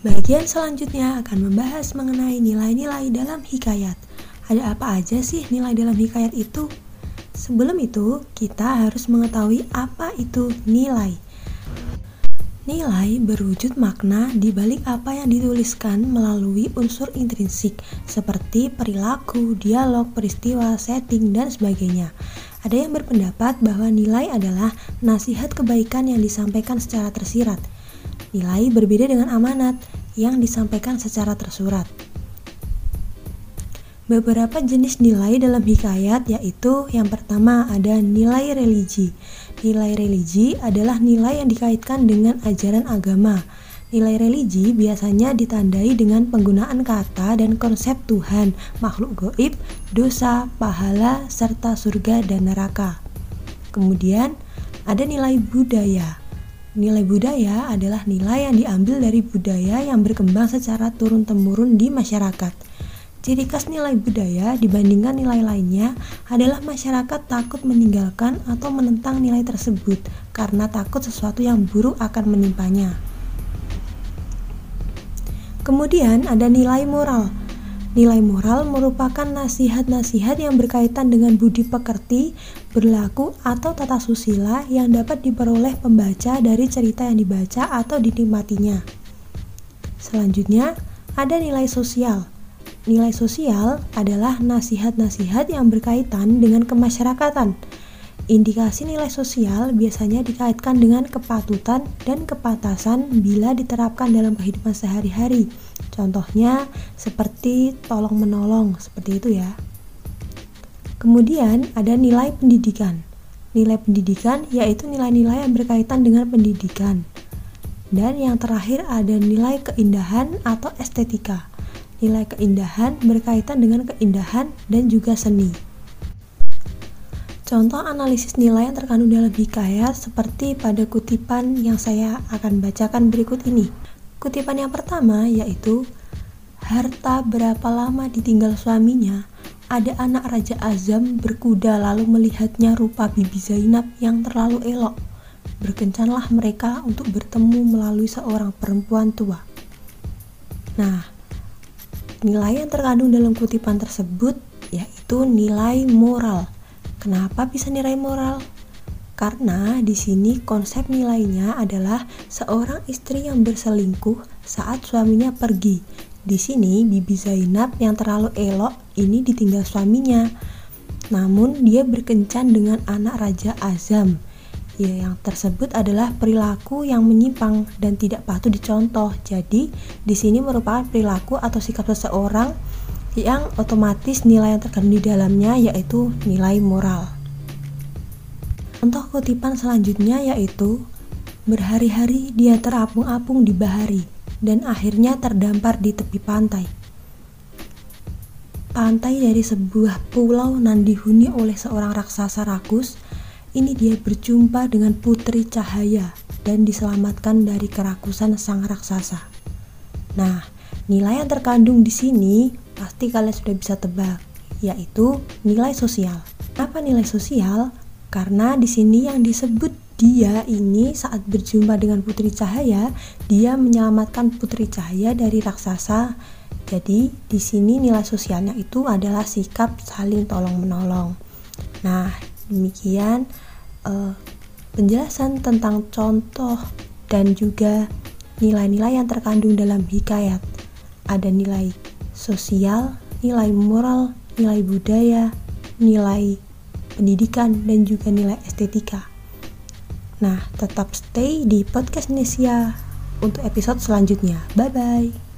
Bagian selanjutnya akan membahas mengenai nilai-nilai dalam hikayat. Ada apa aja sih nilai dalam hikayat itu? Sebelum itu, kita harus mengetahui apa itu nilai. Nilai berwujud makna di balik apa yang dituliskan melalui unsur intrinsik seperti perilaku, dialog, peristiwa, setting, dan sebagainya. Ada yang berpendapat bahwa nilai adalah nasihat kebaikan yang disampaikan secara tersirat. Nilai berbeda dengan amanat yang disampaikan secara tersurat. Beberapa jenis nilai dalam hikayat yaitu yang pertama ada nilai religi. Nilai religi adalah nilai yang dikaitkan dengan ajaran agama. Nilai religi biasanya ditandai dengan penggunaan kata dan konsep Tuhan, makhluk goib, dosa, pahala, serta surga dan neraka. Kemudian ada nilai budaya. Nilai budaya adalah nilai yang diambil dari budaya yang berkembang secara turun-temurun di masyarakat. Ciri khas nilai budaya dibandingkan nilai lainnya adalah masyarakat takut meninggalkan atau menentang nilai tersebut karena takut sesuatu yang buruk akan menimpanya. Kemudian ada nilai moral. Nilai moral merupakan nasihat-nasihat yang berkaitan dengan budi pekerti, berlaku, atau tata susila yang dapat diperoleh pembaca dari cerita yang dibaca atau dinikmatinya. Selanjutnya, ada nilai sosial. Nilai sosial adalah nasihat-nasihat yang berkaitan dengan kemasyarakatan. Indikasi nilai sosial biasanya dikaitkan dengan kepatutan dan kepatasan bila diterapkan dalam kehidupan sehari-hari Contohnya seperti tolong menolong, seperti itu ya. Kemudian ada nilai pendidikan. Nilai pendidikan yaitu nilai-nilai yang berkaitan dengan pendidikan. Dan yang terakhir ada nilai keindahan atau estetika. Nilai keindahan berkaitan dengan keindahan dan juga seni. Contoh analisis nilai yang terkandung dalam hikayat seperti pada kutipan yang saya akan bacakan berikut ini. Kutipan yang pertama yaitu Harta berapa lama ditinggal suaminya, ada anak Raja Azam berkuda lalu melihatnya rupa Bibi Zainab yang terlalu elok. Berkencanlah mereka untuk bertemu melalui seorang perempuan tua. Nah, nilai yang terkandung dalam kutipan tersebut yaitu nilai moral. Kenapa bisa nilai moral? Karena di sini konsep nilainya adalah seorang istri yang berselingkuh saat suaminya pergi. Di sini Bibi Zainab yang terlalu elok ini ditinggal suaminya. Namun dia berkencan dengan anak Raja Azam. Ya, yang tersebut adalah perilaku yang menyimpang dan tidak patut dicontoh. Jadi, di sini merupakan perilaku atau sikap seseorang yang otomatis nilai yang terkandung di dalamnya yaitu nilai moral. Contoh kutipan selanjutnya yaitu Berhari-hari dia terapung-apung di bahari dan akhirnya terdampar di tepi pantai. Pantai dari sebuah pulau nan dihuni oleh seorang raksasa rakus, ini dia berjumpa dengan putri cahaya dan diselamatkan dari kerakusan sang raksasa. Nah, nilai yang terkandung di sini pasti kalian sudah bisa tebak, yaitu nilai sosial. Apa nilai sosial? Karena di sini yang disebut dia ini saat berjumpa dengan Putri Cahaya, dia menyelamatkan Putri Cahaya dari raksasa. Jadi di sini nilai sosialnya itu adalah sikap saling tolong menolong. Nah demikian uh, penjelasan tentang contoh dan juga nilai-nilai yang terkandung dalam hikayat. Ada nilai sosial, nilai moral, nilai budaya, nilai pendidikan, dan juga nilai estetika. Nah, tetap stay di podcast Nesia untuk episode selanjutnya. Bye bye.